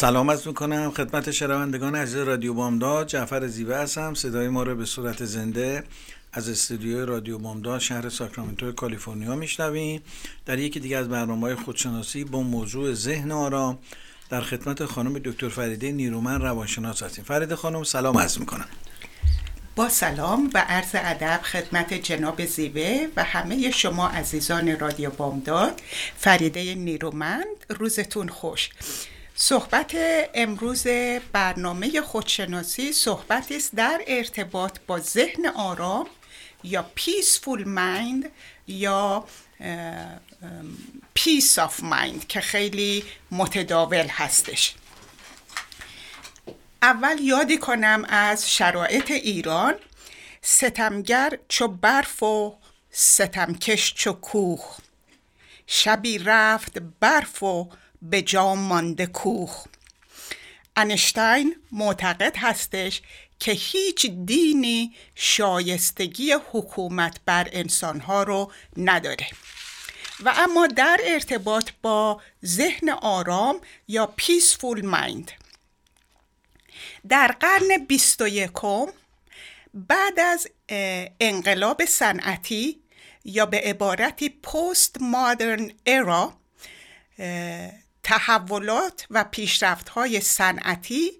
سلام از می‌کنم خدمت شنوندگان عزیز رادیو بامداد. جعفر زیوه هستم. صدای ما رو به صورت زنده از استودیو رادیو بامداد شهر ساکرامنتو کالیفرنیا میشنویم در یکی دیگه از برنامه های خودشناسی با موضوع ذهن آرام در خدمت خانم دکتر فریده نیرومن روانشناس هستیم. فریده خانم سلام عرض می‌کنم. با سلام و عرض ادب خدمت جناب زیوه و همه شما عزیزان رادیو بامداد. فریده نیرومند روزتون خوش. صحبت امروز برنامه خودشناسی صحبتی است در ارتباط با ذهن آرام یا peaceful mind یا peace of mind که خیلی متداول هستش. اول یادی کنم از شرایط ایران ستمگر چو برف و ستمکش چو کوه. شبی رفت برف و به جا مانده کوه انشتین معتقد هستش که هیچ دینی شایستگی حکومت بر انسانها رو نداره. و اما در ارتباط با ذهن آرام یا پیسفول مایند در قرن بیست و یکم بعد از انقلاب صنعتی یا به عبارتی پست مادرن ایرا تحولات و پیشرفت های صنعتی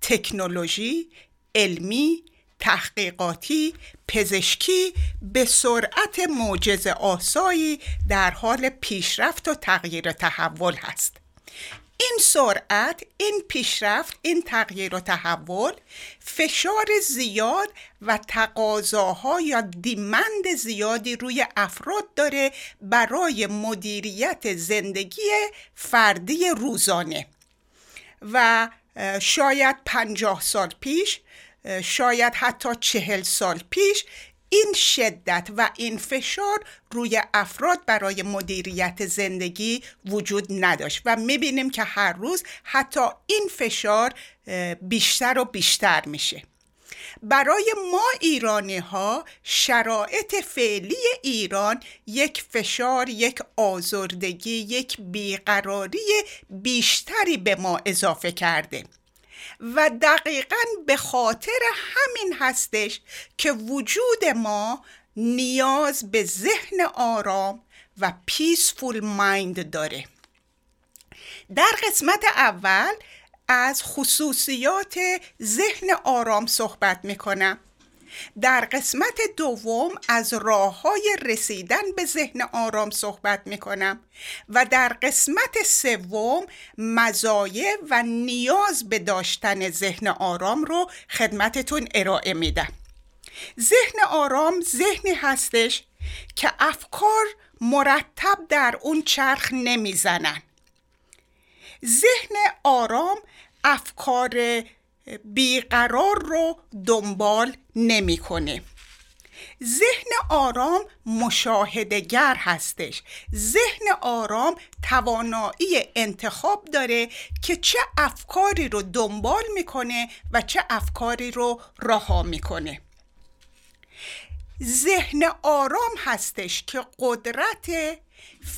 تکنولوژی علمی تحقیقاتی پزشکی به سرعت معجز آسایی در حال پیشرفت و تغییر تحول هست. این سرعت این پیشرفت این تغییر و تحول فشار زیاد و تقاضاها یا دیمند زیادی روی افراد داره برای مدیریت زندگی فردی روزانه. و شاید پنجاه سال پیش شاید حتی چهل سال پیش این شدت و این فشار روی افراد برای مدیریت زندگی وجود نداشت و می‌بینیم که هر روز حتی این فشار بیشتر و بیشتر میشه. برای ما ایرانی ها شرایط فعلی ایران یک فشار یک آزردگی یک بیقراری بیشتری به ما اضافه کرده. و دقیقا به خاطر همین هستش که وجود ما نیاز به ذهن آرام و پیسفول مایند داره. در قسمت اول از خصوصیات ذهن آرام صحبت می‌کنم. در قسمت دوم از راه های رسیدن به ذهن آرام صحبت می کنم و در قسمت سوم مزایه و نیاز به داشتن ذهن آرام رو خدمتتون ارائه میدم. ذهن آرام ذهنی هستش که افکار مرتب در اون چرخ نمی‌زنن. ذهن آرام افکار بیقرار رو دنبال نمی‌کنه. ذهن آرام مشاهدگر هستش. ذهن آرام توانایی انتخاب داره که چه افکاری رو دنبال می‌کنه و چه افکاری رو رها می‌کنه. ذهن آرام هستش که قدرت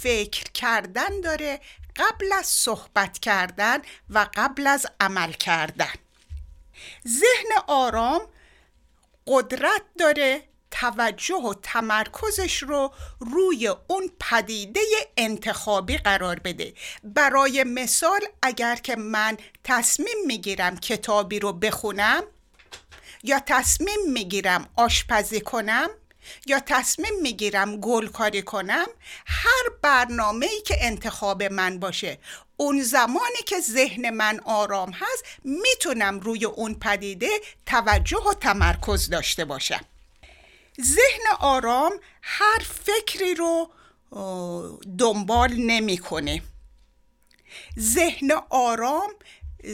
فکر کردن داره قبل از صحبت کردن و قبل از عمل کردن. ذهن آرام قدرت داره توجه و تمرکزش رو روی اون پدیده انتخابی قرار بده. برای مثال اگر که من تصمیم می‌گیرم کتابی رو بخونم یا تصمیم می‌گیرم آشپزی کنم یا تصمیم می‌گیرم گل کاری کنم هر برنامه ای که انتخاب من باشه اون زمانی که ذهن من آرام هست می‌تونم روی اون پدیده توجه و تمرکز داشته باشم. ذهن آرام هر فکری رو دنبال نمی‌کنه. ذهن آرام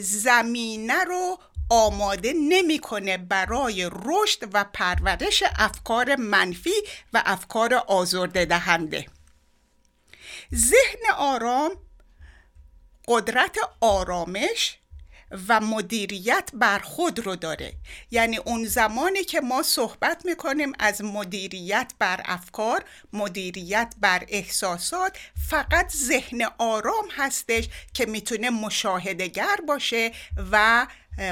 زمینه رو آماده نمی‌کنه برای رشد و پرورش افکار منفی و افکار آزرده دهنده ذهن آرام قدرت آرامش و مدیریت بر خود رو داره. یعنی اون زمانی که ما صحبت می‌کنیم از مدیریت بر افکار مدیریت بر احساسات فقط ذهن آرام هستش که می‌تونه مشاهدگر باشه و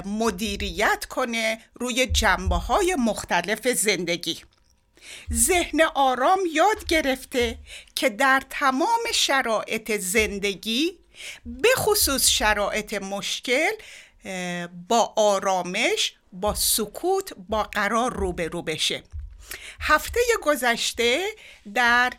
مدیریت کنه روی جنبه های مختلف زندگی. ذهن آرام یاد گرفته که در تمام شرایط زندگی به خصوص شرایط مشکل با آرامش با سکوت با قرار روبرو بشه. هفته گذشته در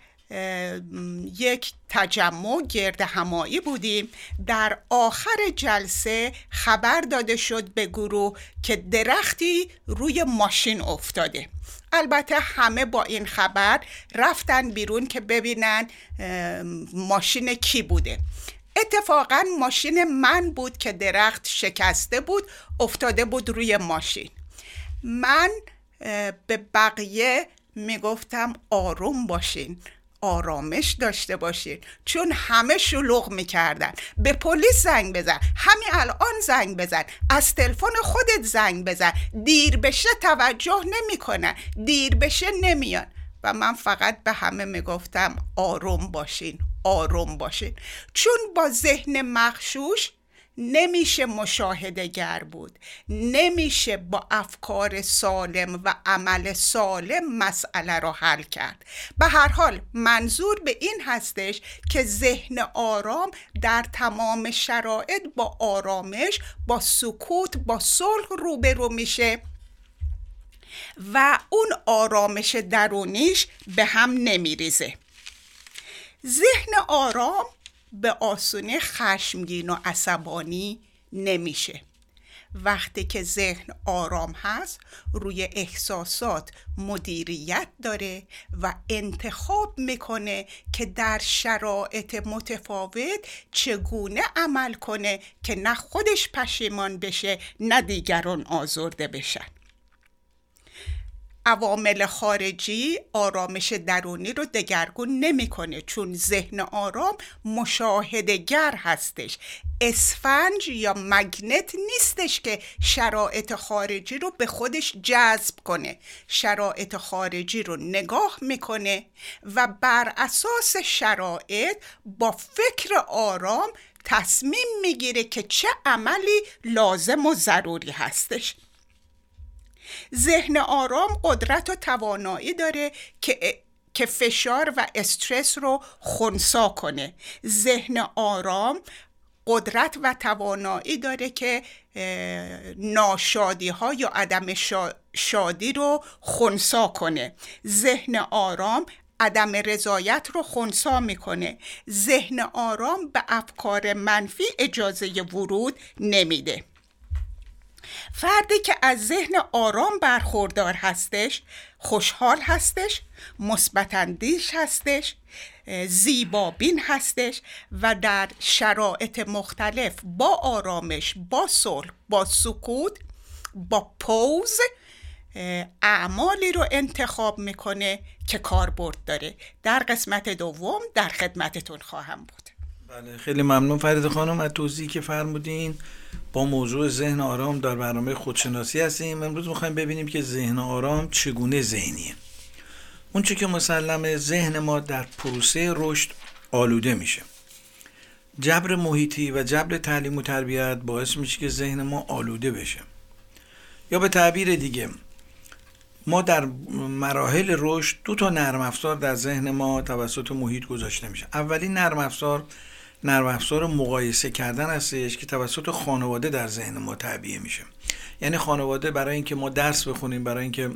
یک تجمع گرد همایی بودیم. در آخر جلسه خبر داده شد به گروه که درختی روی ماشین افتاده. البته همه با این خبر رفتن بیرون که ببینن ماشین کی بوده. اتفاقا ماشین من بود که درخت شکسته بود افتاده بود روی ماشین. من به بقیه می‌گفتم آروم باشین. آرامش داشته باشین. چون همه شلوغ می‌کردن. به پلیس زنگ بزن. همین الان زنگ بزن. از تلفن خودت زنگ بزن. دیر بشه توجه نمی‌کنن. دیر بشه نمیان. و من فقط به همه می‌گفتم آروم باشین. آروم باشین. چون با ذهن مخشوش نمیشه مشاهده گر بود. نمیشه با افکار سالم و عمل سالم مسئله رو حل کرد. به هر حال منظور به این هستش که ذهن آرام در تمام شرایط با آرامش با سکوت با صلح روبرو میشه و اون آرامش درونیش به هم نمیریزه. ذهن آرام به آسونی خشمگین و عصبانی نمیشه. وقتی که ذهن آرام هست روی احساسات مدیریت داره و انتخاب می‌کنه که در شرایط متفاوت چگونه عمل کنه که نه خودش پشیمان بشه نه دیگران آزرده بشن. عوامل خارجی آرامش درونی رو دگرگون نمی‌کنه چون ذهن آرام مشاهدگر هستش. اسفنج یا مگنت نیستش که شرایط خارجی رو به خودش جذب کنه. شرایط خارجی رو نگاه می‌کنه و بر اساس شرایط با فکر آرام تصمیم می‌گیره که چه عملی لازم و ضروری هستش. ذهن آرام قدرت و توانایی داره که که فشار و استرس رو خونسا کنه. ذهن آرام قدرت و توانایی داره که ناشادی ها یا عدم شادی رو خونسا کنه. ذهن آرام عدم رضایت رو خونسا می‌کنه. ذهن آرام به افکار منفی اجازه ورود نمیده. فردی که از ذهن آرام برخوردار هستش خوشحال هستش مثبت هستش زیبابین هستش و در شرایط مختلف با آرامش با صلح با سکوت با پوز اعمالی رو انتخاب می‌کنه که کاربرد داره. در قسمت دوم در خدمتتون خواهم بود. بله خیلی ممنون فرید خانم. از توضیحی که فرمودین با موضوع ذهن آرام در برنامه خودشناسی هستیم. امروز می‌خوایم ببینیم که ذهن آرام چگونه ذهنیه. اون چه که مسلمه ذهن ما در پروسه رشد آلوده میشه. جبر محیطی و جبر تعلیم و تربیت باعث میشه که ذهن ما آلوده بشه. یا به تعبیر دیگه ما در مراحل رشد دو تا نرم افزار در ذهن ما توسط محیط گذاشته میشه. اولین نرم افزار نرم افزار مقایسه کردن هستش که توسط خانواده در ذهن ما تعبیه میشه. یعنی خانواده برای اینکه ما درس بخونیم برای اینکه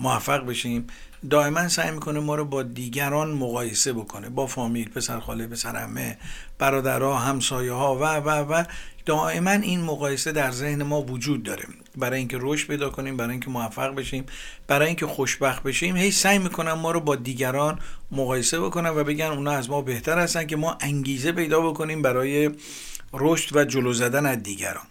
موفق بشیم دائما سعی می‌کنه ما رو با دیگران مقایسه بکنه. با فامیل پسر خاله پسر عمه برادرها همسایه ها و و و دائما این مقایسه در ذهن ما وجود داره. برای اینکه رشد پیدا کنیم برای اینکه موفق بشیم برای اینکه خوشبخت بشیم هی سعی می‌کنن ما رو با دیگران مقایسه بکنن و بگن اونا از ما بهتر هستن که ما انگیزه پیدا بکنیم برای رشد و جلو زدن از دیگران.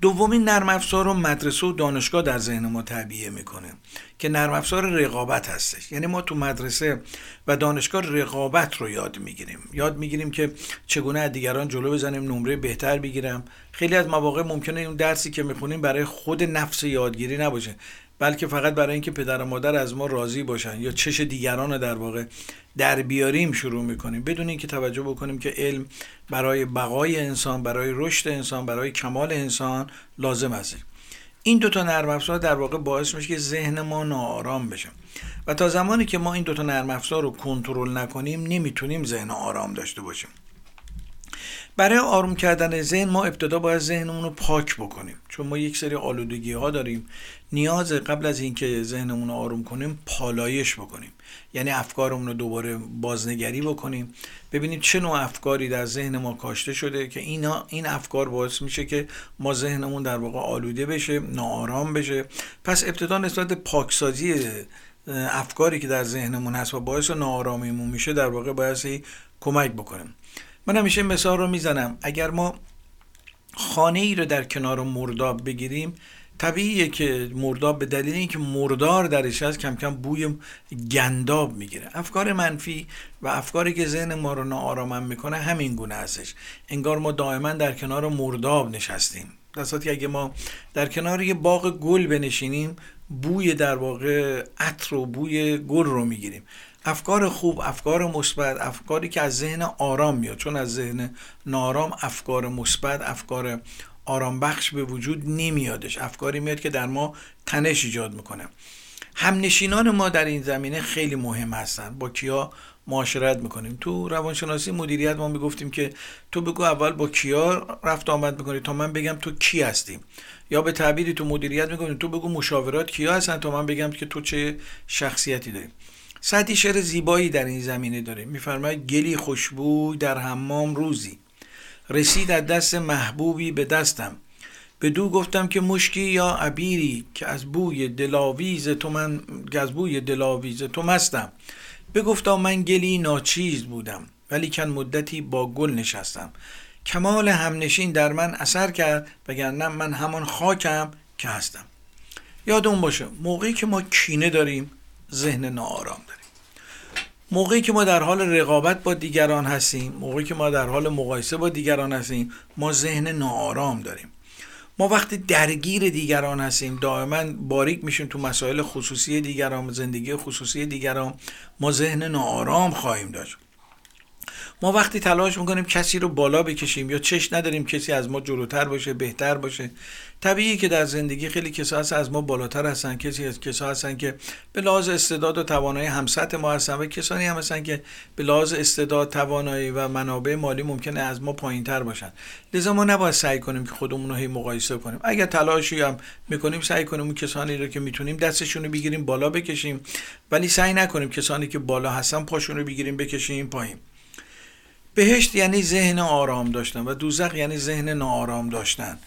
دومین نرم افزار رو مدرسه و دانشگاه در ذهن ما تعبیه می‌کنه که نرم افزار رقابت هستش. یعنی ما تو مدرسه و دانشگاه رقابت رو یاد می‌گیریم. یاد می‌گیریم که چگونه از دیگران جلو بزنیم نمره بهتر بگیرم. خیلی از مواقع ممکنه اون درسی که می‌خونیم برای خود نفس یادگیری نباشه. بلکه فقط برای اینکه پدر و مادر از ما راضی باشن یا چش دیگران در واقع در بیاریم شروع می‌کنیم. بدون اینکه توجه بکنیم که علم برای بقای انسان برای رشد انسان برای کمال انسان لازم است. این دوتا نرم افزار در واقع باعث میشه که ذهن ما ناآرام بشه. و تا زمانی که ما این دوتا نرم افزار رو کنترل نکنیم نمی‌تونیم ذهن آرام داشته باشیم. برای آروم کردن ذهن ما ابتدا باید ذهنمون رو پاک بکنیم. چون ما یک سری آلودگی ها داریم. نیاز قبل از اینکه ذهنمون رو آروم کنیم پالایش بکنیم. یعنی افکارمون رو دوباره بازنگری بکنیم. ببینیم چه نوع افکاری در ذهن ما کاشته شده که اینا این افکار باعث میشه که ما ذهنمون در واقع آلوده بشه ناآرام بشه. پس ابتدا نسبت پاکسازی افکاری که در ذهنمون هست و باعث ناآرامیمون میشه در واقع باعث کمک بکنیم. من همیشه مثال رو می‌زنم. اگر ما خانه ای رو در کنار مرداب بگیریم طبیعیه که مرداب به دلیل اینکه مردار درش هست کم کم بوی گنداب می‌گیره. افکار منفی و افکاری که ذهن ما رو ناآرام می‌کنه همین گونه هستش. انگار ما دائما در کنار مرداب نشستیم. در اگه ما در کنار یه باغ گل بنشینیم بوی در واقع عطر و بوی گل رو می‌گیریم. افکار خوب افکار مثبت افکاری که از ذهن آرام میاد. چون از ذهن نارام افکار مثبت افکار آرام بخش به وجود نمیادش. افکاری میاد که در ما تنش ایجاد می‌کنه. همنشینان ما در این زمینه خیلی مهم هستن. با کیا معاشرت می‌کنیم؟ تو روانشناسی مدیریت ما می‌گفتیم که تو بگو اول با کیا رفت آمد می‌کنی تا من بگم تو کی هستیم یا به تعبیری تو مدیریت می‌کنیم تو بگو مشاورات کیا هستن تا من بگم که تو چه شخصیتی داری. سعدی شعر زیبایی در این زمینه داره. میفرماید گلی خوشبوی در حمام روزی. رسید از دست محبوبی به دستم. به دو گفتم که مشکی یا عبیری که از بوی دلاویز تو من از بوی دلاویز تو مستم. بگفتا من گلی ناچیز بودم ولی کن مدتی با گل نشستم. کمال همنشین در من اثر کرد وگرنه من همان خاکم که هستم. یادون باشه موقعی که ما کینه داریم ذهن ناآرام داریم. موقعی که ما در حال رقابت با دیگران هستیم موقعی که ما در حال مقایسه با دیگران هستیم ما ذهن ناآرام داریم. ما وقتی درگیر دیگران هستیم دائما باریک میشیم تو مسائل خصوصی دیگران زندگی خصوصی دیگران ما ذهن ناآرام خواهیم داشت. ما وقتی تلاش می‌کنیم کسی رو بالا بکشیم یا چش نداریم کسی از ما جلوتر باشه بهتر باشه. طبیعی که در زندگی خیلی کسا هست از ما بالاتر هستن. کسی از کسا هستن که به لحاظ استعداد و توانایی همسط ما هستن و کسانی هم هستن که به لحاظ استعداد توانایی و منابع مالی ممکنه از ما پایین تر باشن. لذا ما نباید سعی کنیم که خودمون رو هی مقایسه کنیم. اگر تلاشی هم می‌کنیم سعی کنیم اون کسانی رو که می‌تونیم دستشون رو بگیریم بالا بکشیم. ولی سعی نکنیم کسانی که بالا هستن پاشون رو بگیریم بکشیم پایین. بهشت یعنی ذهن آرام داشتن و دوزخ یعنی ذهن ناآرام داشتن.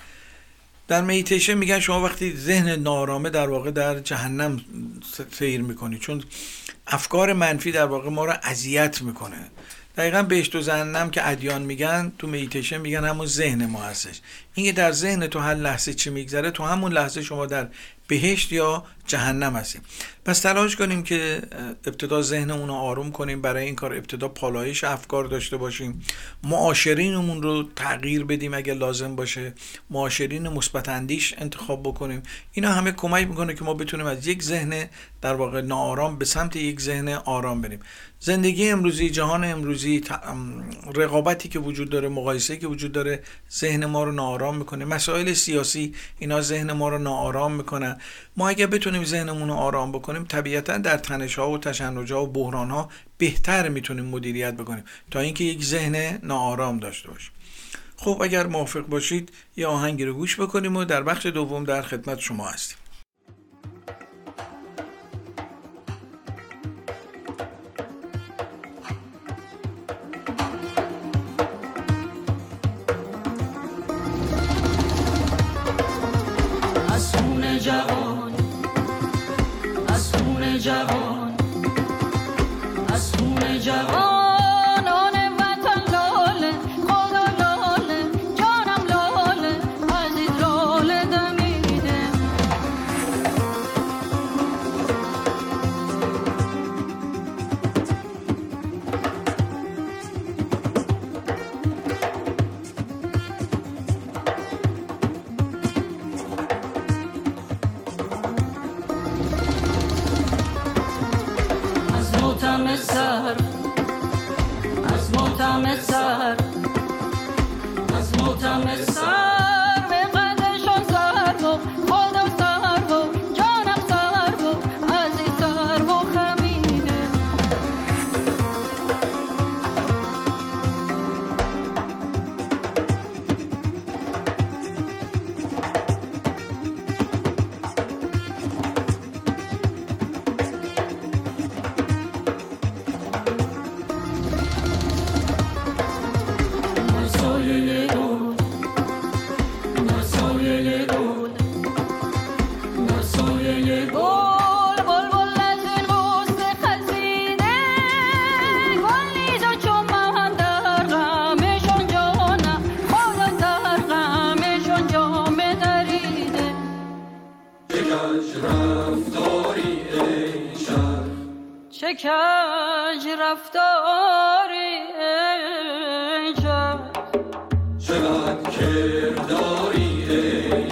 در میتیشن میگن شما وقتی ذهن نارامه در واقع در جهنم سیر می‌کنی. چون افکار منفی در واقع ما رو اذیت می‌کنه. دقیقا بهشت و جهنم که ادیان میگن تو میتیشن میگن همون ذهن ما هستش. اینکه در ذهن تو هر لحظه چی میگذره تو همون لحظه شما در بهشت یا جهنم هستیم. پس تلاش کنیم که ابتدا ذهنمون رو آروم کنیم برای این کار ابتدا پالایش افکار داشته باشیم. معاشرینمون رو تغییر بدیم اگر لازم باشه. معاشرین مثبت اندیش انتخاب بکنیم. اینا همه کمک می‌کنه که ما بتونیم از یک ذهن در واقع ناآرام به سمت یک ذهن آرام بریم. زندگی امروزی جهان امروزی رقابتی که وجود داره مقایسه که وجود داره ذهن ما رو ناآرام می‌کنه. مسائل سیاسی اینا ذهن ما رو ناآرام می‌کنن. ما اگر بتونیم ذهنمون رو آرام بکنیم طبیعتا در تنش ها و تشنج ها و بحران ها بهتر می‌تونیم مدیریت بکنیم تا اینکه یک ذهن ناآرام داشته باشیم. خب اگر موافق باشید یه آهنگی رو گوش بکنیم و در بخش دوم در خدمت شما هستیم. کج رفتاری ای چه بد کرداری ای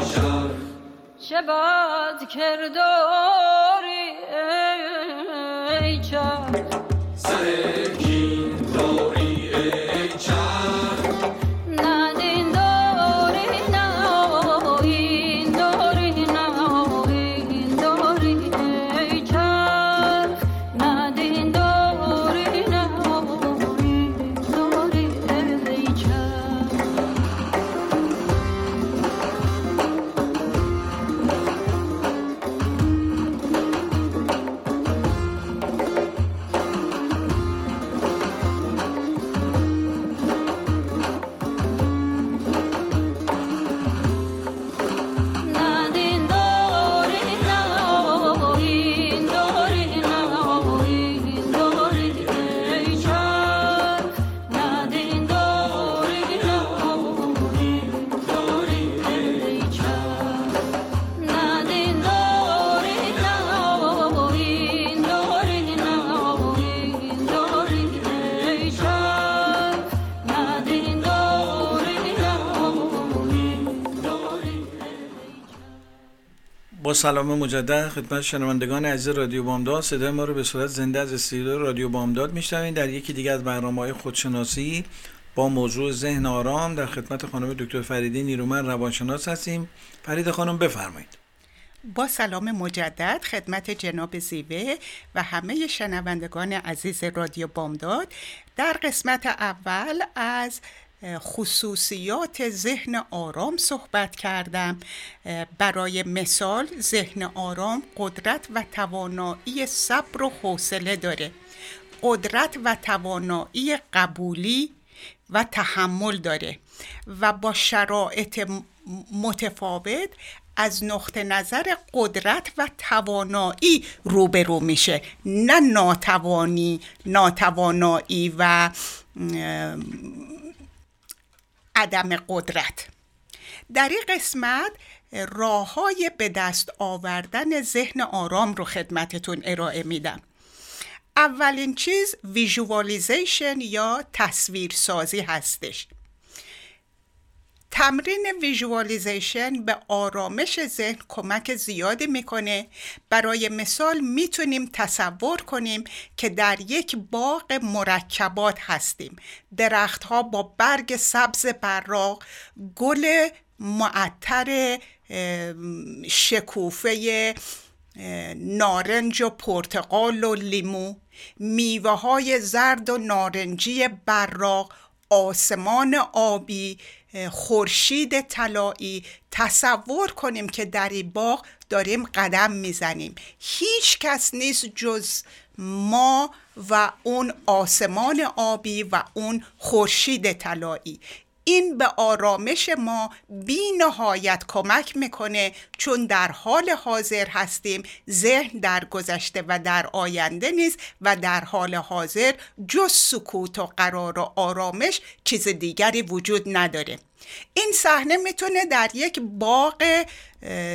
چه بد کرداری ای سر با سلام مجدد خدمت شنوندگان عزیز رادیو بامداد. صدای ما رو به صورت زنده از استودیو رادیو بامداد میشنوید. در یکی دیگه از برنامه های خودشناسی با موضوع ذهن آرام در خدمت خانم دکتر فریدی نیرومن روانشناس هستیم. فرید خانم بفرمایید. با سلام مجدد خدمت جناب زیوه و همه شنوندگان عزیز رادیو بامداد. در قسمت اول از خصوصیات ذهن آرام صحبت کردم. برای مثال ذهن آرام قدرت و توانایی صبر و حوصله داره. قدرت و توانایی قبولی و تحمل داره و با شرایط متفاوت از نقطه نظر قدرت و توانایی روبرو میشه. نه ناتوانی ناتوانایی و عدم قدرت. در این قسمت راه های به دست آوردن ذهن آرام رو خدمتتون ارائه میدم. اولین چیز visualization یا تصویرسازی هستش. تمرین visualization به آرامش ذهن کمک زیادی می‌کنه. برای مثال می‌تونیم تصور کنیم که در یک باغ مرکبات هستیم. درختها با برگ سبز براق گل معطر شکوفه نارنج و پرتقال و لیمو میوه های زرد و نارنجی براق آسمان آبی خورشید طلایی تصور کنیم که در این باغ داریم قدم می‌زنیم. هیچ کس نیست جز ما و اون آسمان آبی و اون خورشید طلایی. این به آرامش ما بی نهایت کمک می‌کنه چون در حال حاضر هستیم ذهن در گذشته و در آینده نیست و در حال حاضر جز سکوت و قرار و آرامش چیز دیگری وجود نداره. این صحنه می‌تونه در یک باغ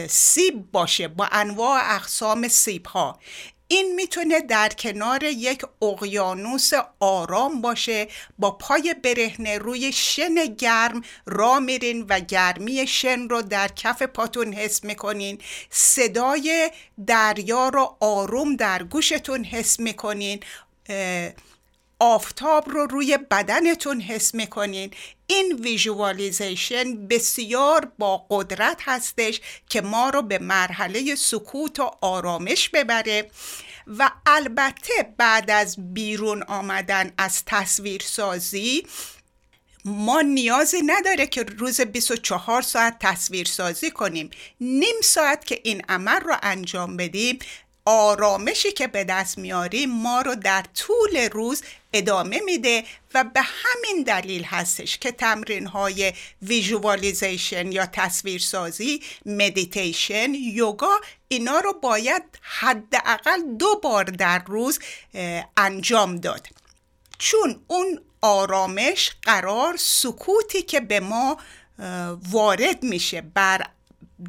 سیب باشه با انواع اقسام سیب ها این می‌تونه در کنار یک اقیانوس آرام باشه با پای برهنه روی شن گرم را میرین و گرمی شن رو در کف پاتون حس می‌کنین. صدای دریا رو آروم در گوشتون حس می‌کنین. آفتاب رو روی بدنتون حس می‌کنین. این ویژوالیزیشن بسیار با قدرت هستش که ما رو به مرحله سکوت و آرامش ببره و البته بعد از بیرون آمدن از تصویرسازی ما نیازی نداره که روز 24 ساعت تصویر سازی کنیم. نیم ساعت که این عمل رو انجام بدیم آرامشی که به دست میاریم ما رو در طول روز ادامه میده و به همین دلیل هستش که تمرین های visualization یا تصویرسازی مدیتیشن یوگا اینا رو باید حداقل دو بار در روز انجام داد. چون اون آرامش قرار سکوتی که به ما وارد میشه بر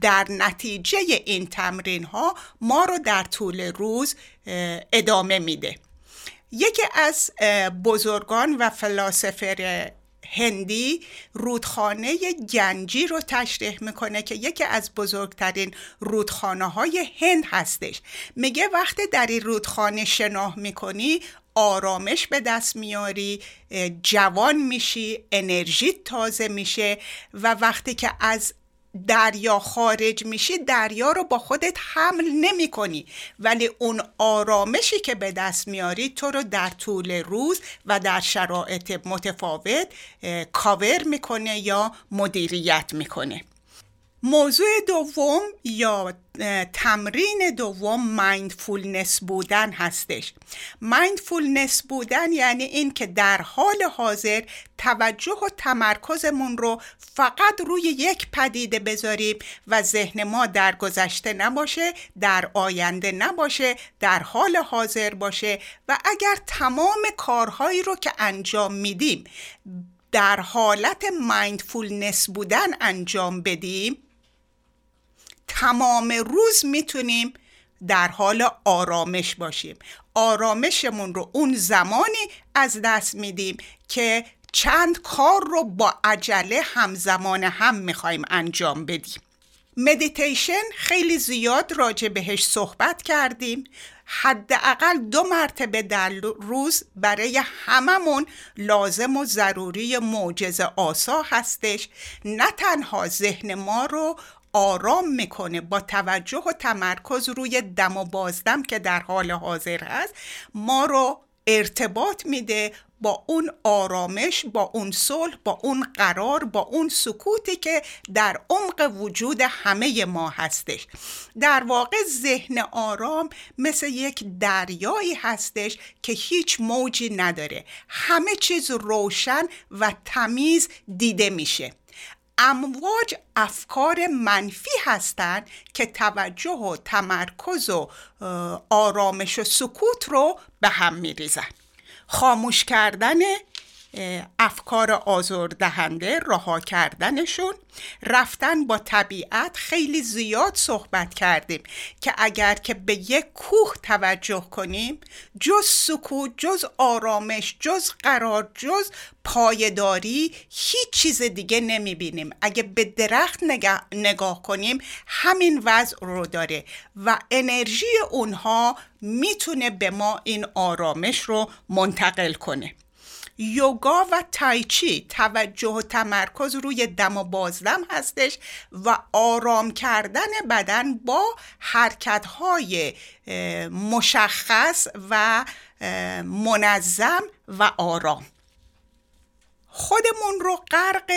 در نتیجه این تمرین ها ما رو در طول روز ادامه میده. یکی از بزرگان و فلاسفر هندی رودخانه گنجی رو تشریح می‌کنه که یکی از بزرگترین رودخانه های هند هستش. میگه وقتی در این رودخانه شناه می‌کنی آرامش به دست میاری جوان میشی انرژی تازه میشه و وقتی که از دریا خارج میشی دریا رو با خودت حمل نمی کنی ولی اون آرامشی که به دست میاری تو رو در طول روز و در شرایط متفاوت کاور می‌کنه یا مدیریت می‌کنه. موضوع دوم یا تمرین دوم mindfulness بودن هستش. mindfulness بودن یعنی این که در حال حاضر توجه و تمرکزمون رو فقط روی یک پدیده بذاریم و ذهن ما در گذشته نباشه در آینده نباشه در حال حاضر باشه و اگر تمام کارهایی رو که انجام میدیم در حالت مایندفولنس بودن انجام بدیم تمام روز می‌تونیم در حال آرامش باشیم. آرامشمون رو اون زمانی از دست میدیم که چند کار رو با عجله همزمان هم می‌خوایم انجام بدیم. مدیتیشن خیلی زیاد راجع بهش صحبت کردیم. حداقل دو مرتبه در روز برای هممون لازم و ضروری معجزه آسا هستش. نه تنها ذهن ما رو آرام می‌کنه با توجه و تمرکز روی دم و بازدم که در حال حاضر هست ما رو ارتباط میده با اون آرامش با اون صلح با اون قرار با اون سکوتی که در عمق وجود همه ما هستش. در واقع ذهن آرام مثل یک دریایی هستش که هیچ موجی نداره. همه چیز روشن و تمیز دیده میشه. امواج افکار منفی هستند که توجه و تمرکز و آرامش و سکوت رو به هم میریزن. خاموش کردن افکار آزردهنده رها کردنشون. رفتن با طبیعت خیلی زیاد صحبت کردیم که اگر که به یک کوه توجه کنیم جز سکوت جز آرامش جز قرار جز پایداری هیچ چیز دیگه نمی‌بینیم. اگه به درخت نگاه, نگاه کنیم همین وضع رو داره و انرژی اونها می‌تونه به ما این آرامش رو منتقل کنه. یوگا و تایچی توجه و تمرکز روی دم و بازدم هستش و آرام کردن بدن با حرکت های مشخص و منظم و آرام. خودمون رو غرق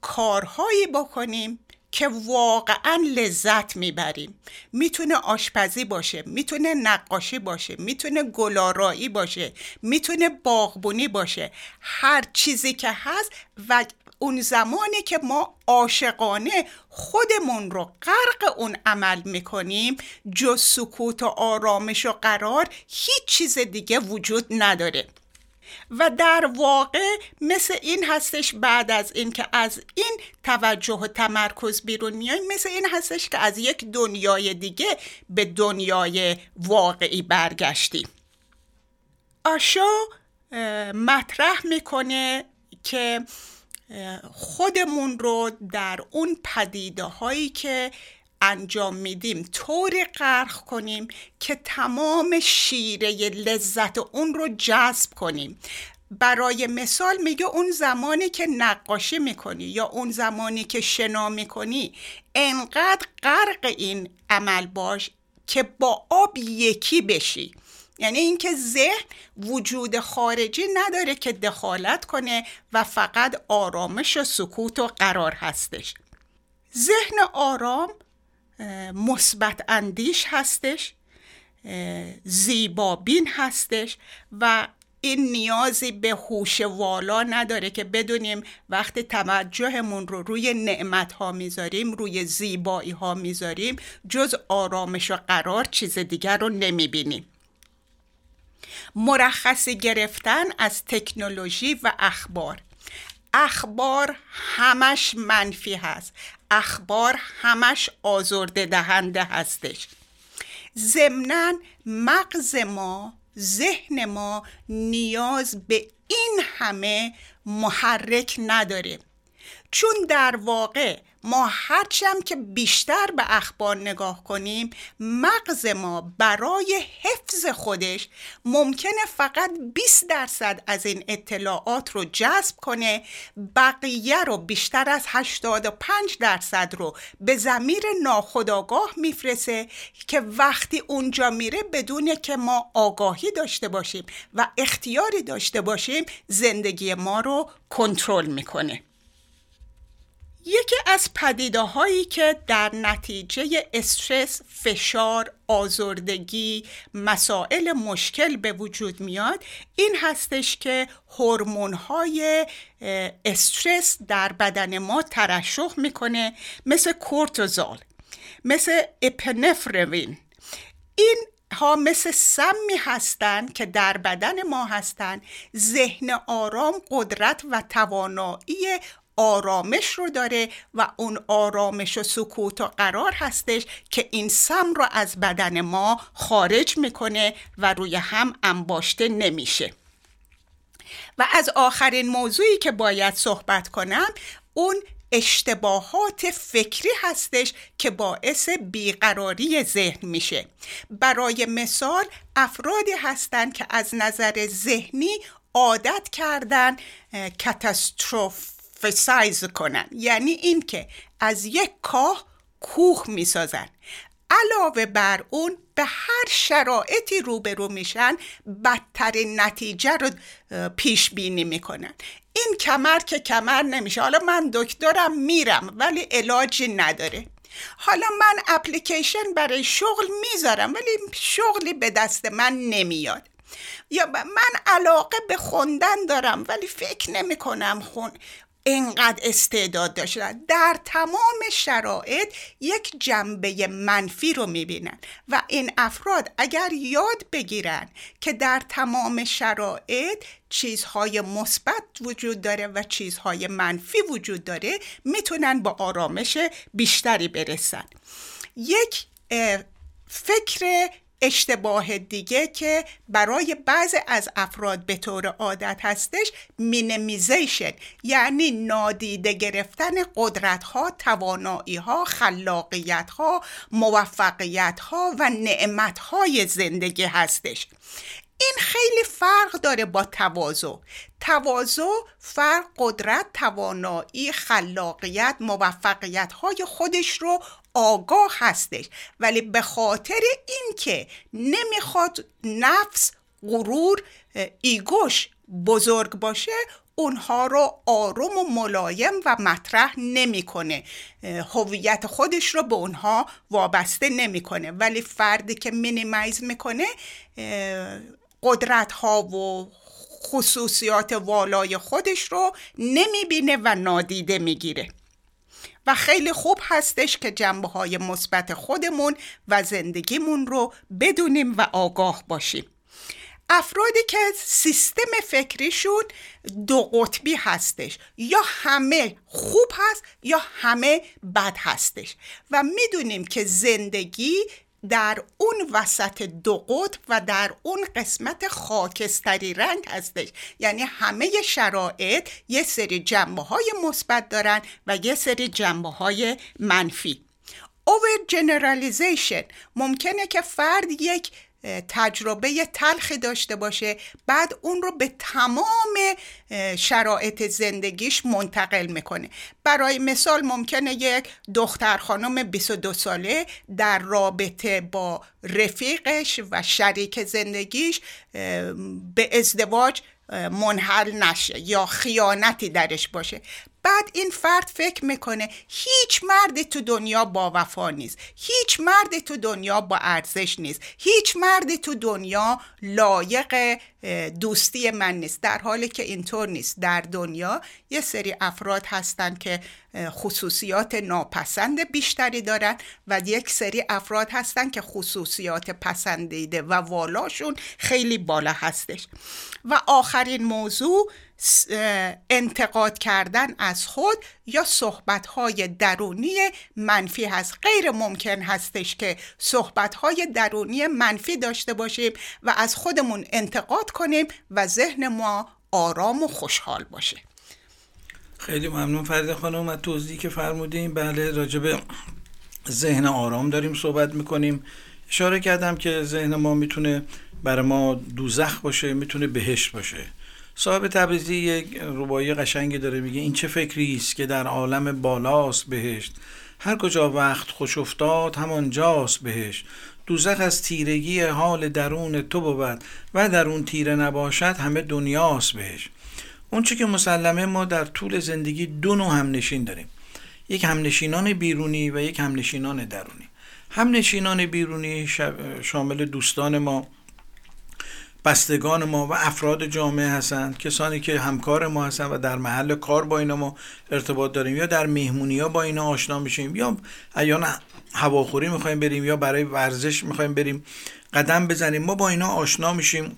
کارهایی بکنیم که واقعا لذت می‌بریم. می‌تونه آشپزی باشه می‌تونه نقاشی باشه می‌تونه گلارایی باشه می‌تونه باغبونی باشه. هر چیزی که هست و اون زمانی که ما عاشقانه خودمون رو غرق اون عمل می‌کنیم جز سکوت و آرامش و قرار هیچ چیز دیگه وجود نداره. و در واقع مثل این هستش بعد از این که از این توجه و تمرکز بیرون میایم مثل این هستش که از یک دنیای دیگه به دنیای واقعی برگشتیم. آشو مطرح می‌کنه که خودمون رو در اون پدیده هایی که انجام میدیم. طوری غرق کنیم که تمام شیره لذت اون رو جذب کنیم. برای مثال میگه اون زمانی که نقاشی می‌کنی یا اون زمانی که شنا می‌کنی انقدر غرق این عمل باش که با آب یکی بشی. یعنی اینکه ذهن وجود خارجی نداره که دخالت کنه و فقط آرامش و سکوت و قرار هستش. ذهن آرام مثبت اندیش هستش زیبابین هستش و این نیازی به هوش والا نداره که بدونیم وقتی توجهمون رو روی نعمت ها می‌ذاریم روی زیبایی ها می‌ذاریم جز آرامش و قرار چیز دیگر رو نمی‌بینیم. مرخصی گرفتن از تکنولوژی و اخبار. اخبار همش منفی هست. اخبار همش آزرده دهنده هستش. ضمنا مغز ما ذهن ما نیاز به این همه محرک نداره. چون در واقع ما هرچم که بیشتر به اخبار نگاه کنیم مغز ما برای حفظ خودش ممکنه فقط 20 درصد از این اطلاعات رو جذب کنه بقیه رو بیشتر از 85 درصد رو به زمیر ناخداگاه میفرسه که وقتی اونجا میره بدونه که ما آگاهی داشته باشیم و اختیاری داشته باشیم زندگی ما رو کنترل می‌کنه. یکی از پدیده هایی که در نتیجه استرس، فشار، آزردگی، مسائل مشکل به وجود میاد این هستش که هورمون های استرس در بدن ما ترشح می‌کنه مثل کورتوزال مثل اپنفروین این ها مثل سمی هستند که در بدن ما هستند ذهن آرام قدرت و توانایی آرامش رو داره و اون آرامش و سکوت و قرار هستش که این سم رو از بدن ما خارج می‌کنه و روی هم انباشته نمیشه. و از آخرین موضوعی که باید صحبت کنم اون اشتباهات فکری هستش که باعث بیقراری ذهن میشه. برای مثال افرادی هستند که از نظر ذهنی عادت کردن کاتاستروف فسایز کنن. یعنی اینکه از یک کاه کوه می‌سازن. علاوه بر اون به هر شرایطی روبرو میشن بدترین نتیجه رو پیش بینی می‌کنن. این کمر که کمر نمیشه. حالا من دکترم میرم ولی علاجی نداره. حالا من اپلیکیشن برای شغل می‌ذارم ولی شغلی به دست من نمیاد. یا من علاقه به خوندن دارم ولی فکر نمی کنم خون اینقدر استعداد داشتن. در تمام شرایط یک جنبه منفی رو می‌بینن. و این افراد اگر یاد بگیرن که در تمام شرایط چیزهای مثبت وجود داره و چیزهای منفی وجود داره می‌تونن با آرامش بیشتری برسن. یک فکر اشتباه دیگه که برای بعض از افراد به طور عادت هستش مینمیزیشن یعنی نادیده گرفتن قدرت ها توانایی ها خلاقیت ها موفقیت ها و نعمت های زندگی هستش. این خیلی فرق داره با تواضع. تواضع فرق قدرت توانایی خلاقیت موفقیت های خودش رو آگاه هستش. ولی به خاطر اینکه نمی‌خواد نفس غرور ایگوش بزرگ باشه اونها رو آروم و ملایم و مطرح نمی‌کنه. هویت خودش رو به اونها وابسته نمی‌کنه. ولی فردی که مینیمایز می‌کنه قدرت ها و خصوصیات والای خودش رو نمی‌بینه و نادیده می‌گیره. و خیلی خوب هستش که جنبه های مثبت خودمون و زندگیمون رو بدونیم و آگاه باشیم. افرادی که سیستم فکریشون دو قطبی هستش یا همه خوب هست یا همه بد هستش. و می‌دونیم که زندگی در اون وسط دو قطب و در اون قسمت خاکستری رنگ هستش. یعنی همه شرایط یه سری جنبه های مثبت دارن و یه سری جنبه های منفی. Over generalization. ممکنه که فرد یک تجربه تلخی داشته باشه بعد اون رو به تمام شرایط زندگیش منتقل می‌کنه. برای مثال ممکنه یک دختر خانم 22 ساله در رابطه با رفیقش و شریک زندگیش به ازدواج منحل نشه یا خیانتی درش باشه. بعد این فرد فکر می‌کنه هیچ مردی تو دنیا با وفا نیست. هیچ مردی تو دنیا با ارزش نیست. هیچ مردی تو دنیا لایق دوستی من نیست. در حالی که اینطور نیست. در دنیا یه سری افراد هستن که خصوصیات ناپسند بیشتری دارن و یک سری افراد هستن که خصوصیات پسندیده و والاشون خیلی بالا هستش. و آخرین موضوع انتقاد کردن از خود یا صحبتهای درونی منفی هست. غیر ممکن هستش که صحبتهای درونی منفی داشته باشیم و از خودمون انتقاد کنیم و ذهن ما آرام و خوشحال باشه. خیلی ممنون فرید خانم از توضیحی که فرمودیم بله راجب ذهن آرام داریم صحبت می‌کنیم. اشاره کردم که ذهن ما می‌تونه برای ما دوزخ باشه می‌تونه بهشت باشه. صاحب تبریزی یک ربایی قشنگی داره میگه این چه فکری است که در عالم بالاست بهشت. هر کجا وقت خوش افتاد همانجاست بهشت. دوزخ از تیرگی حال درون تو بود و در اون تیره نباشد همه دنیاست بهش اون که مسلمه ما در طول زندگی دو نوع همنشین داریم. یک همنشینان بیرونی و یک همنشینان درونی. همنشینان بیرونی شامل دوستان ما بستگان ما و افراد جامعه هستند کسانی که همکار ما هستند و در محل کار با اینا ما ارتباط داریم یا در مهمونی ها با اینا آشنا میشیم یا ایان هواخوری می‌خوایم بریم یا برای ورزش می‌خوایم بریم قدم بزنیم ما با اینا آشنا میشیم.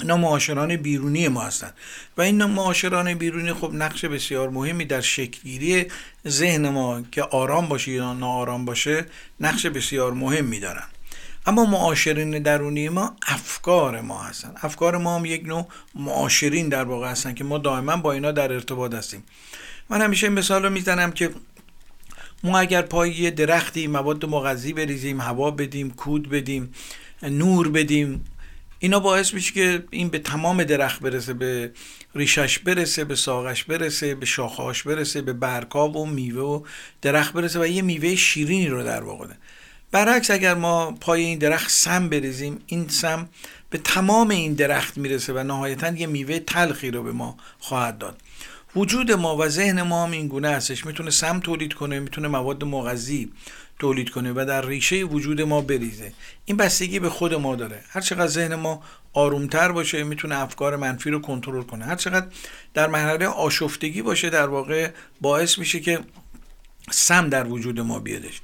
اینا معاشران بیرونی ما هستند و این معاشران بیرونی خب نقش بسیار مهمی در شکلگیری ذهن ما که آرام باشه یا ناآرام باشه نقش بسیار مهمی دارن. اما معاشرین درونی ما افکار ما هستن افکار ما هم یک نوع معاشرین در واقع هستن که ما دائما با اینا در ارتباط هستیم من همیشه این مثال رو می‌زنم که ما اگر پای یه درختی مواد مغذی بریزیم هوا بدیم کود بدیم نور بدیم اینا باعث میشه که این به تمام درخت برسه به ریشش برسه به ساقش برسه به شاخهاش برسه به برکاب و میوه و درخت برسه و یه میوه شیرینی رو در واقع ده. برعکس اگر ما پای این درخت سم بریزیم این سم به تمام این درخت می‌رسه و نهایتا یه میوه تلخی رو به ما خواهد داد. وجود ما و ذهن ما هم این گونه هستش. می‌تونه سم تولید کنه می‌تونه مواد مغذی تولید کنه و در ریشه وجود ما بریزه. این بستگی به خود ما داره. هر چقدر ذهن ما آرومتر باشه می‌تونه افکار منفی رو کنترل کنه. هر چقدر در مرحله آشفتگی باشه در واقع باعث میشه که سم در وجود ما بیادش.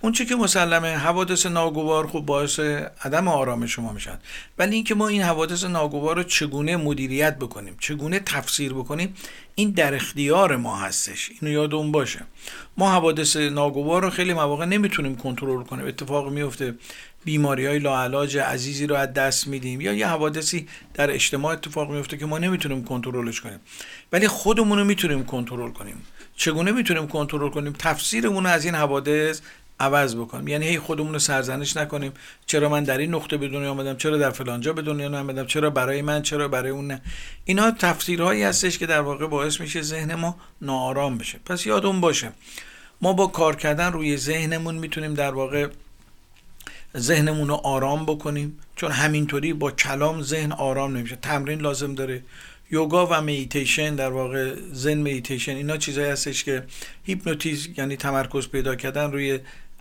اون چی که مسلمه حوادث ناگوار خوب باعث عدم آرام شما میشن. ولی اینکه ما این حوادث ناگوار رو چگونه مدیریت بکنیم چگونه تفسیر بکنیم این در اختیار ما هستش. اینو یادمون باشه. ما حوادث ناگوار رو خیلی مواقع نمی‌تونیم کنترل کنیم. اتفاق میفته بیماری های لاعلاج عزیزی رو از دست میدیم یا یه حوادثی در اجتماع اتفاق میفته که ما نمی‌تونیم کنترلش کنیم. ولی خودمون رو می‌تونیم کنترل کنیم. چگونه می‌تونیم کنترل کنیم؟ تفسیرمون از این حوادث عوض بکنیم یعنی هی خودمون رو سرزنش نکنیم. چرا من در این نقطه به دنیا آمدم؟ چرا در فلانجا به دنیا آمدم؟ چرا برای من؟ چرا برای اون نه؟ اینا تفسیرهایی هستش که در واقع باعث میشه ذهن ما ناآرام بشه. پس یادون باشه ما با کار کردن روی ذهنمون می‌تونیم در واقع ذهنمون رو آرام بکنیم. چون همینطوری با کلام ذهن آرام نمیشه. تمرین لازم داره. یوگا و میتیشن در واقع زن میتیشن اینا چیزایی هستش که هیپنوتیزم یعنی تمرکز پیدا کردن روی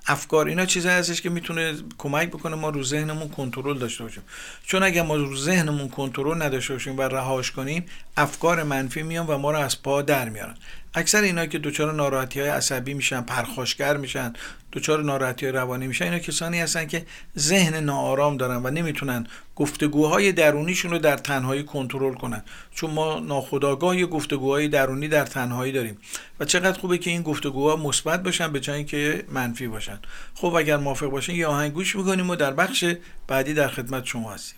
افکار اینا چیزایی هستش که می‌تونه کمک بکنه ما رو ذهنمون کنترل داشته باشیم. چون اگر ما رو ذهنمون کنترل نداشته باشیم و رهاش کنیم افکار منفی میان و ما رو از پا در میارن. اکثر اینا که دچار ناراحتی های عصبی میشن پرخاشگر میشن دچار ناراحتی های روانی میشن اینا کسانی هستن که ذهن ناآرام دارن و نمی‌تونن گفتگوهای درونیشون رو در تنهایی کنترل کنن. چون ما ناخودآگاه گفتگوهای درونی در تنهایی داریم و چقدر خوبه که این گفتگوها مثبت باشن به جای که منفی باشن. خب اگر موافق باشین یه آهنگ گوش می‌کنیم و در بخش بعدی در خدمت شما هستیم.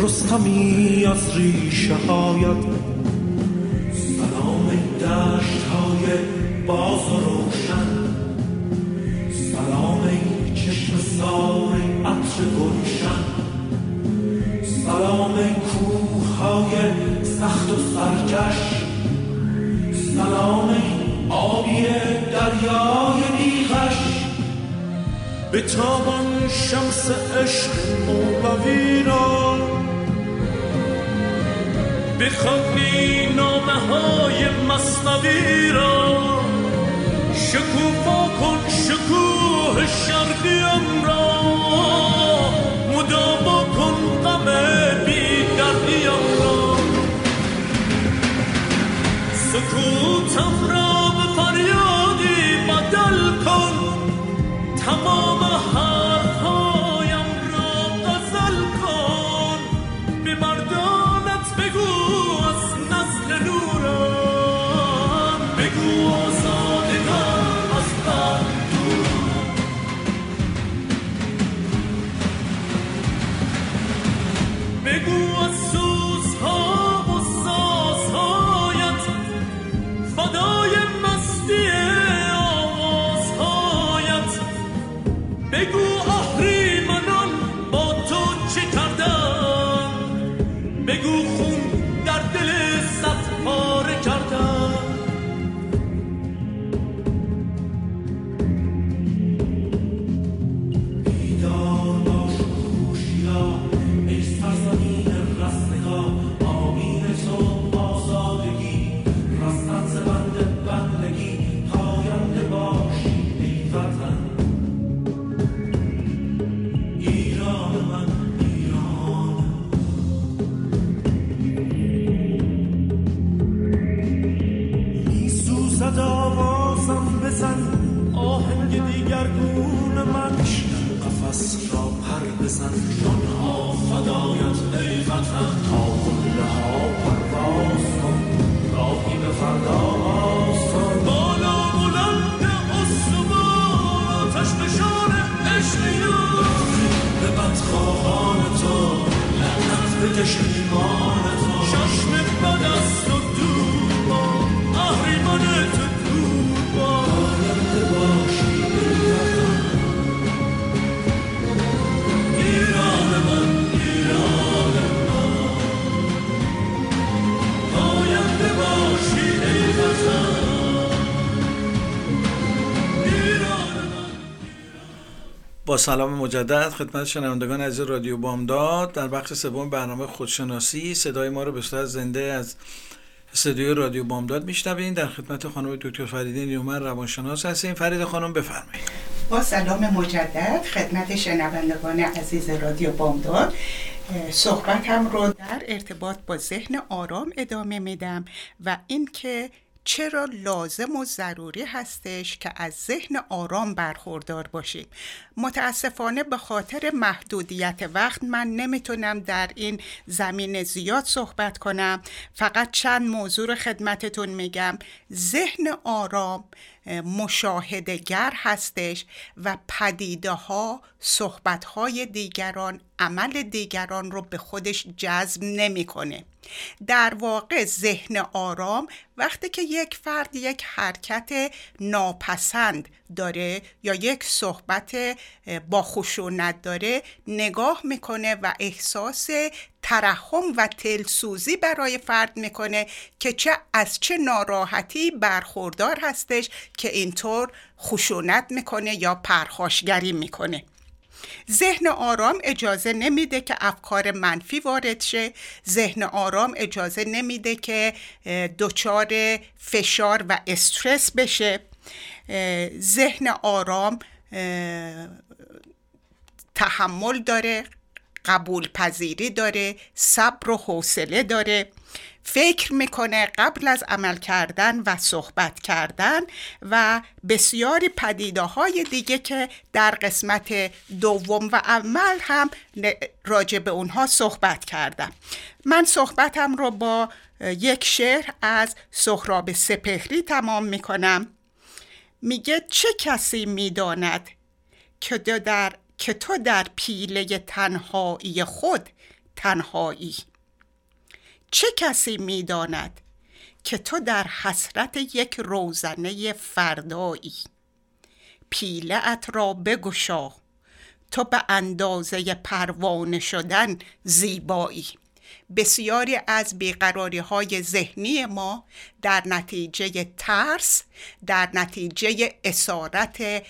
رستمی از ریشه هایت. سلام دشت های باز و روشن. سلام چشم سار عطر گلشن. سلام کوه های سخت و سرکش. سلام آبی دریای بیغش. به تابان شمس عشق مولوی را بخوانی نامه های مصنوی را. شکوفا کن شکوه شرقیم را. مداوا کن غم بی دردیم را. سکوتم را با سلام مجدد خدمت شنوندگان عزیز رادیو بامداد. در بخش سوم برنامه خودشناسی صدای ما رو به صورت زنده از استودیو رادیو بامداد میشنوین. در خدمت خانم دکتر فریده نیومن روانشناس هستیم. فرید خانم بفرمایید. با سلام مجدد خدمت شنوندگان عزیز رادیو بامداد. صحبتم رو در ارتباط با ذهن آرام ادامه میدم و اینکه چرا لازم و ضروری هستش که از ذهن آرام برخوردار باشیم؟ متاسفانه به خاطر محدودیت وقت من نمی‌تونم در این زمین زیاد صحبت کنم. فقط چند موضوع خدمتتون میگم. ذهن آرام مشاهدگر هستش و پدیده ها صحبت های دیگران عمل دیگران رو به خودش جذب نمی‌کنه. در واقع ذهن آرام وقتی که یک فرد یک حرکت ناپسند داره یا یک صحبت با خشونت داره نگاه می‌کنه و احساس ترحم و تلسوزی برای فرد می‌کنه که چه از چه ناراحتی برخوردار هستش که اینطور خشونت می‌کنه یا پرخاشگری می‌کنه ذهن آرام اجازه نمیده که افکار منفی وارد شه. ذهن آرام اجازه نمیده که دچار فشار و استرس بشه. ذهن آرام تحمل داره قبول پذیری داره صبر و حوصله داره. فکر می‌کنه قبل از عمل کردن و صحبت کردن و بسیاری پدیده های دیگه که در قسمت دوم و اول هم راجع به اونها صحبت کردم. من صحبتم رو با یک شعر از سهراب سپهری تمام می‌کنم. میگه چه کسی می‌داند که در که تو در پیله تنهایی خود تنهایی؟ چه کسی می‌داند که تو در حسرت یک روزنه فردایی؟ پیله ات را بگشا. تو به اندازه پروانه شدن زیبایی. بسیاری از بیقراری های ذهنی ما در نتیجه ترس در نتیجه اسارت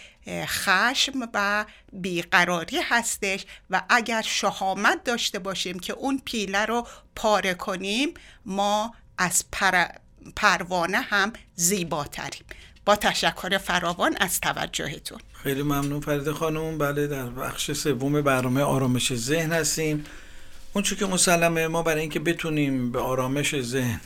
خشم و بیقراری هستش و اگر شهامت داشته باشیم که اون پیله رو پاره کنیم ما از پر... پروانه هم زیباتریم. با تشکر فراوان از توجهتون. خیلی ممنون فرید خانم. بله در بخش سوم برنامه آرامش ذهن هستیم. اون که مسلمه ما برای اینکه بتونیم به آرامش ذهن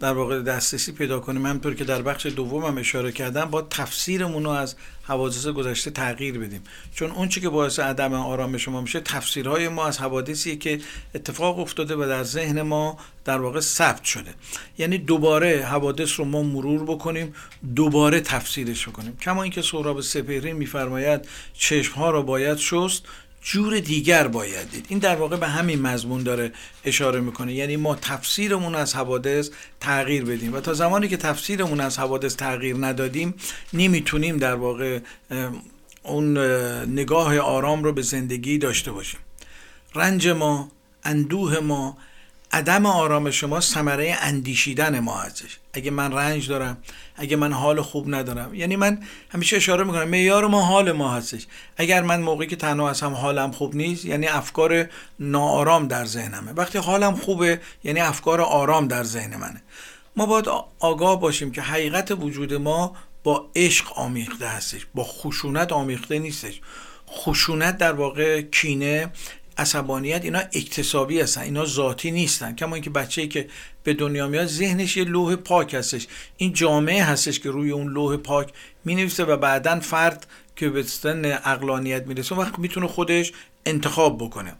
در واقع دسترسی پیدا کنیم همطور که در بخش دوم هم اشاره کردم با تفسیرمون رو از حوادث گذشته تغییر بدیم. چون اون که باعث عدم آرامش ما میشه تفسیرهای ما از حوادثی که اتفاق افتاده و در ذهن ما در واقع ثبت شده. یعنی دوباره حوادث رو ما مرور بکنیم دوباره تفسیرش بکنیم. کما اینکه سهراب سپهری میفرماید چشم ها رو باید شست جور دیگر باید دید. این در واقع به همین مضمون داره اشاره می‌کنه. یعنی ما تفسیرمون از حوادث تغییر بدیم. و تا زمانی که تفسیرمون از حوادث تغییر ندادیم نمی‌تونیم در واقع اون نگاه آرام رو به زندگی داشته باشیم. رنج ما اندوه ما عدم آرامش ما ثمره اندیشیدن ما هستش اگه من رنج دارم اگه من حال خوب ندارم. یعنی من همیشه اشاره می‌کنم معیار ما حال ما هستش. اگر من موقعی که تنها هستم حالم خوب نیست یعنی افکار ناآرام در ذهنمه. وقتی حالم خوبه یعنی افکار آرام در ذهن منه. ما باید آگاه باشیم که حقیقت وجود ما با عشق آمیخته هستش با خشونت آمیخته نیستش. خشونت در واقع کینه عصبانیت اینا اکتسابی هستن اینا ذاتی نیستن. کما اینکه بچه‌ای که به دنیا میاد ذهنش یه لوح پاک هستش. این جامعه هستش که روی اون لوح پاک می و بعدا فرد که به سن اقلانیت می‌رسه وقت می‌تونه خودش انتخاب بکنه.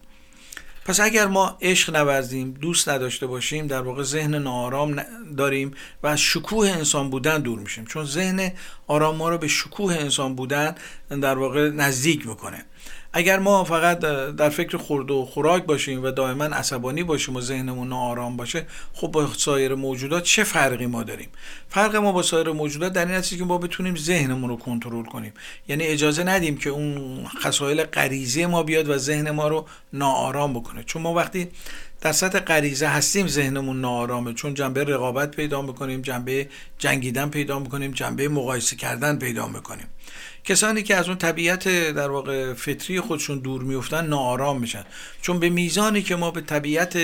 پس اگر ما عشق نورزیم دوست نداشته باشیم در واقع ذهن ناآرام داریم و از شکوه انسان بودن دور میشیم. چون ذهن آرام ما رو به شکوه انسان بودن در واقع نزدیک می‌کنه. اگر ما فقط در فکر خورد و خوراک باشیم و دائما عصبانی باشیم و ذهنمون ناآرام باشه خب با سایر موجودات چه فرقی ما داریم؟ فرق ما با سایر موجودات در این هست که ما بتونیم ذهنمون رو کنترل کنیم. یعنی اجازه ندیم که اون خصایل غریزی ما بیاد و ذهن ما رو ناآرام بکنه. چون ما وقتی در سطح غریزه هستیم ذهنمون ناآرامه. چون جنبه رقابت پیدا می‌کنیم جنبه جنگیدن پیدا می‌کنیم جنبه مقایسه کردن پیدا می‌کنیم. کسانی که از اون طبیعت در واقع فطری خودشون دور میفتن ناآرام میشن. چون به میزانی که ما به طبیعت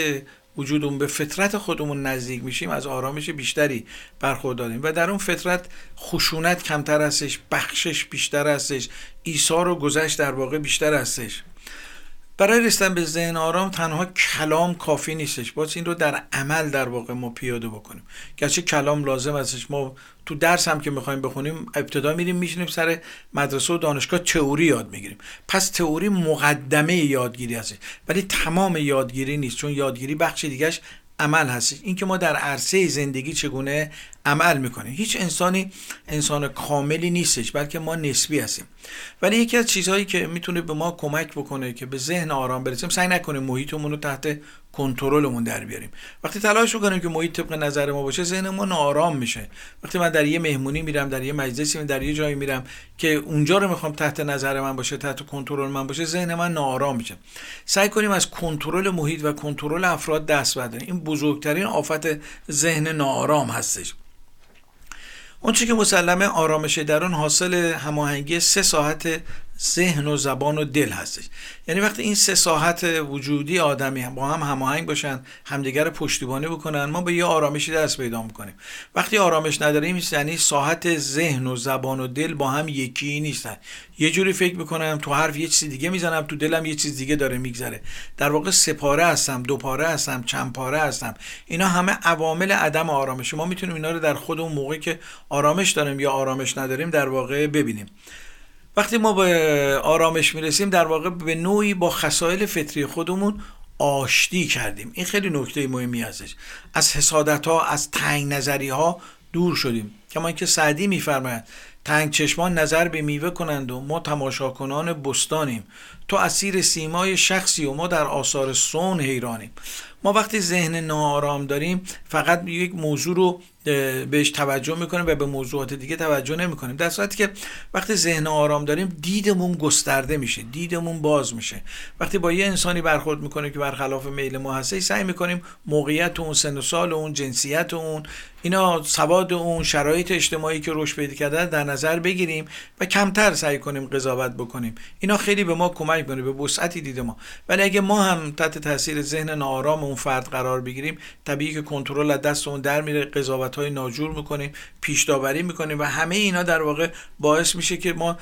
وجودمون به فطرت خودمون نزدیک میشیم از آرامش بیشتری برخورداریم. و در اون فطرت خشونت کمتر هستش بخشش بیشتر هستش ایثار و گذشت در واقع بیشتر هستش. برای رسیدن به ذهن آرام تنها کلام کافی نیستش. باز این رو در عمل در واقع ما پیاده بکنیم. گرچه کلام لازم هستش ما تو درس هم که می‌خوایم بخونیم ابتدا میریم میشینیم سر مدرسه و دانشگاه تئوری یاد می‌گیریم. پس تئوری مقدمه یادگیری هست ولی تمام یادگیری نیست چون یادگیری بخش دیگهش عمل هستش. این که ما در عرصه زندگی چگونه عمل می‌کنیم هیچ انسانی انسان کاملی نیستش بلکه ما نسبی هستیم. ولی یکی از چیزهایی که می‌تونه به ما کمک بکنه که به ذهن آرام برسیم سعی نکنیم محیطمون رو تحت کنترلمون در بیاریم. وقتی تلاش می‌کنیم که محیط طبق نظر ما باشه ذهن ما ناآرام میشه. وقتی من در یه مهمونی میرم در یه مجلسی در یه جایی میرم که اونجا رو می‌خوام تحت نظر من باشه تحت کنترل من باشه ذهن من ناآرام میشه. سعی کنیم از کنترل محیط و کنترل افراد دست برداریم. این بزرگترین آفت ذهن ناآرام هستش. اون که مسلمه آرامش درون حاصل هماهنگی سه ساعت ذهن و زبان و دل هستش. یعنی وقتی این سه ساحت وجودی آدمی با هم هماهنگ باشن همدیگر پشتیبانی بکنن ما به یه آرامشی دست پیدا می‌کنیم. وقتی آرامش نداریم یعنی ساحت ذهن و زبان و دل با هم یکی نیستن. یه جوری فکر می‌کنم تو حرف یه چیز دیگه می‌زنم تو دلم یه چیز دیگه داره میگذره. در واقع سپاره هستم دو پاره هستم چند پاره هستم. اینا همه عوامل عدم آرامش ما می‌تونیم اینا رو در خودمون موقعی که آرامش داریم یا آرامش نداریم در واقع ببینیم. وقتی ما به آرامش می‌رسیم در واقع به نوعی با خصایل فطری خودمون آشتی کردیم. این خیلی نکته مهمی هستش از حسادت ها از تنگ نظری ها دور شدیم. کما اینکه سعدی میفرماید تنگ چشمان نظر به میوه کنند و ما تماشاکنان بستانیم. تو اسیر سیمای شخصی و ما در آثار سون حیرانیم. ما وقتی ذهن ناآرام داریم فقط یک موضوع رو بهش توجه می‌کنیم و به موضوعات دیگه توجه نمی‌کنیم. در صورتی که وقتی ذهن آرام داریم دیدمون گسترده میشه دیدمون باز میشه. وقتی با یه انسانی برخورد می‌کنیم که برخلاف میل ما هسته سعی می‌کنیم موقعیت اون سن و سال اون جنسیت اون اینا سواد اون شرایط اجتماعی که رشد پیدا کرده در نظر بگیریم و کمتر سعی کنیم قضاوت بکنیم. اینا خیلی به ما کمک می‌کنه به وسعتی دید ما. ولی اگه ما هم تحت تاثیر ذهن ناآرام اون فرد قرار بگیریم طبیعی که کنترل از دست اون در میره قضاوت های ناجور می‌کنیم پیش داوری می‌کنیم و همه اینا در واقع باعث میشه که ما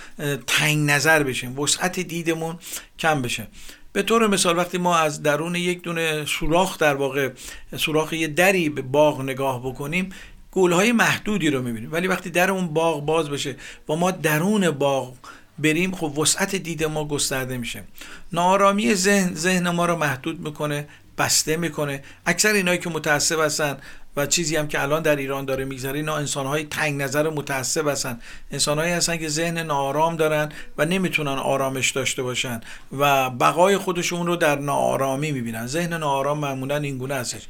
تنگ نظر بشیم وسعت دیدمون کم بشه. به طور مثال وقتی ما از درون یک دونه سوراخ در واقع سوراخ یه دری به باغ نگاه بکنیم گلهای محدودی رو می‌بینیم. ولی وقتی در اون باغ باز بشه و ما درون باغ بریم خب وسعت دید ما گسترده میشه. نارامی ذهن ذهن ما رو محدود می‌کنه بسته می‌کنه. اکثر اینایی که متعصب هستن و چیزی هم که الان در ایران داره میگذره اینا انسانهای تنگ نظر متعصب هستن. انسانهایی هستن که ذهن ناآرام دارن و نمی‌تونن آرامش داشته باشن و بقای خودشون رو در ناآرامی می‌بینن. ذهن ناآرام معمولا اینگونه هستش.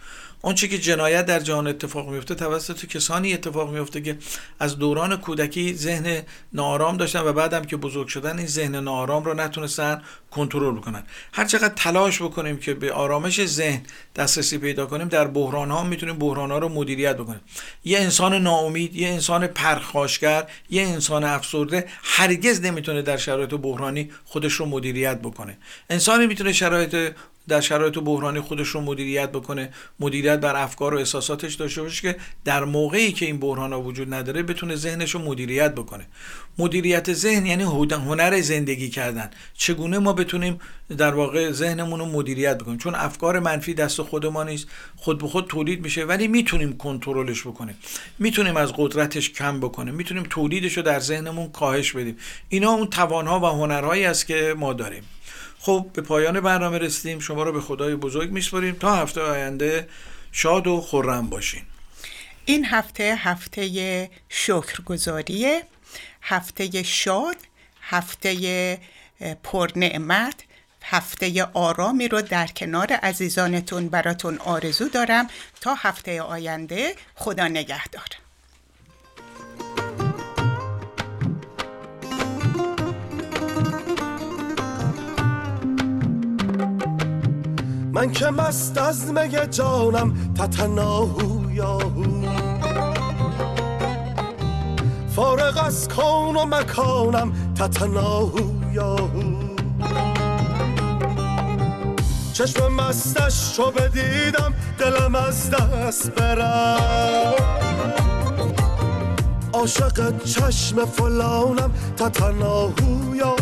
آنچه که جنایت در جهان اتفاق میفته توسط کسانی اتفاق میفته که از دوران کودکی ذهن ناآرام داشتن و بعدم که بزرگ شدن این ذهن ناآرام رو نتونستن کنترل بکنن. هر چقدر تلاش بکنیم که به آرامش ذهن دسترسی پیدا کنیم در بحران ها می‌تونیم بحران ها رو مدیریت بکنیم. یه انسان ناامید یه انسان پرخاشگر یه انسان افسرده هرگز نمی‌تونه در شرایط بحرانی خودش رو مدیریت بکنه. انسانی می‌تونه شرایط در شرایط بحرانی خودش رو مدیریت بکنه. مدیریت بر افکار و احساساتش داشته باشه که در موقعی که این بحران ها وجود نداره بتونه ذهنش رو مدیریت بکنه. مدیریت ذهن یعنی هنر زندگی کردن. چگونه ما بتونیم در واقع ذهنمون رو مدیریت بکنیم؟ چون افکار منفی دست خود ما نیست. خود به خود تولید میشه ولی می‌تونیم کنترلش بکنیم. می‌تونیم از قدرتش کم بکنیم. می‌تونیم تولیدش رو در ذهنمون کاهش بدیم. اینا اون توانها و هنرهایی است که ما داریم. خب به پایان برنامه رسیدیم. شما رو به خدای بزرگ میسپاریم. تا هفته آینده شاد و خورم باشین. این هفته هفته شکرگزاریه هفته شاد هفته پرنعمت هفته آرامی رو در کنار عزیزانتون براتون آرزو دارم. تا هفته آینده خدا نگهدار. من که مست از مگه جانم تتناهو یاهو فارغ از کون و مکانم تتناهو یاهو چشم مستش رو بدیدم دلم از دست برم عاشق چشم فلانم تتناهو یا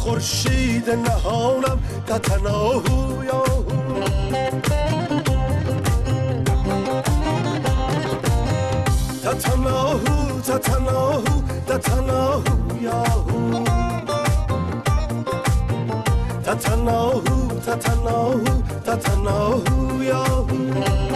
خورشید نهانم تتناهو یا تتناهو تتناهو تتناهو یاهو. تتناهو تتناهو تتناهو یاهو.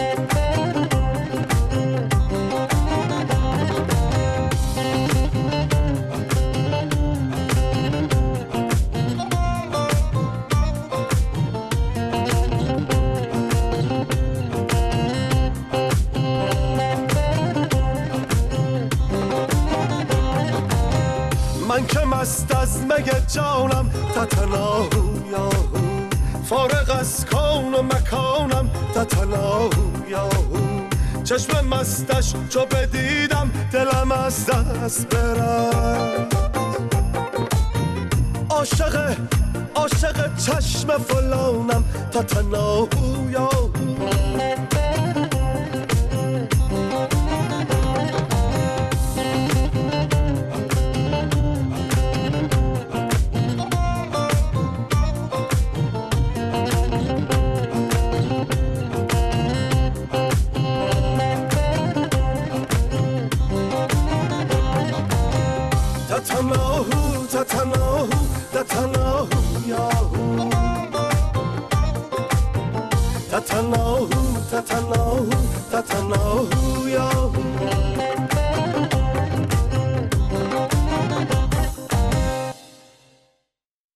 جانم تتناهو یاهو فارغ از کون و مکانم تتناهو یاهو چشم مستش چو بدیدم دلم از دست برم. عاشق عاشق چشم فلانم تتناهو یاهو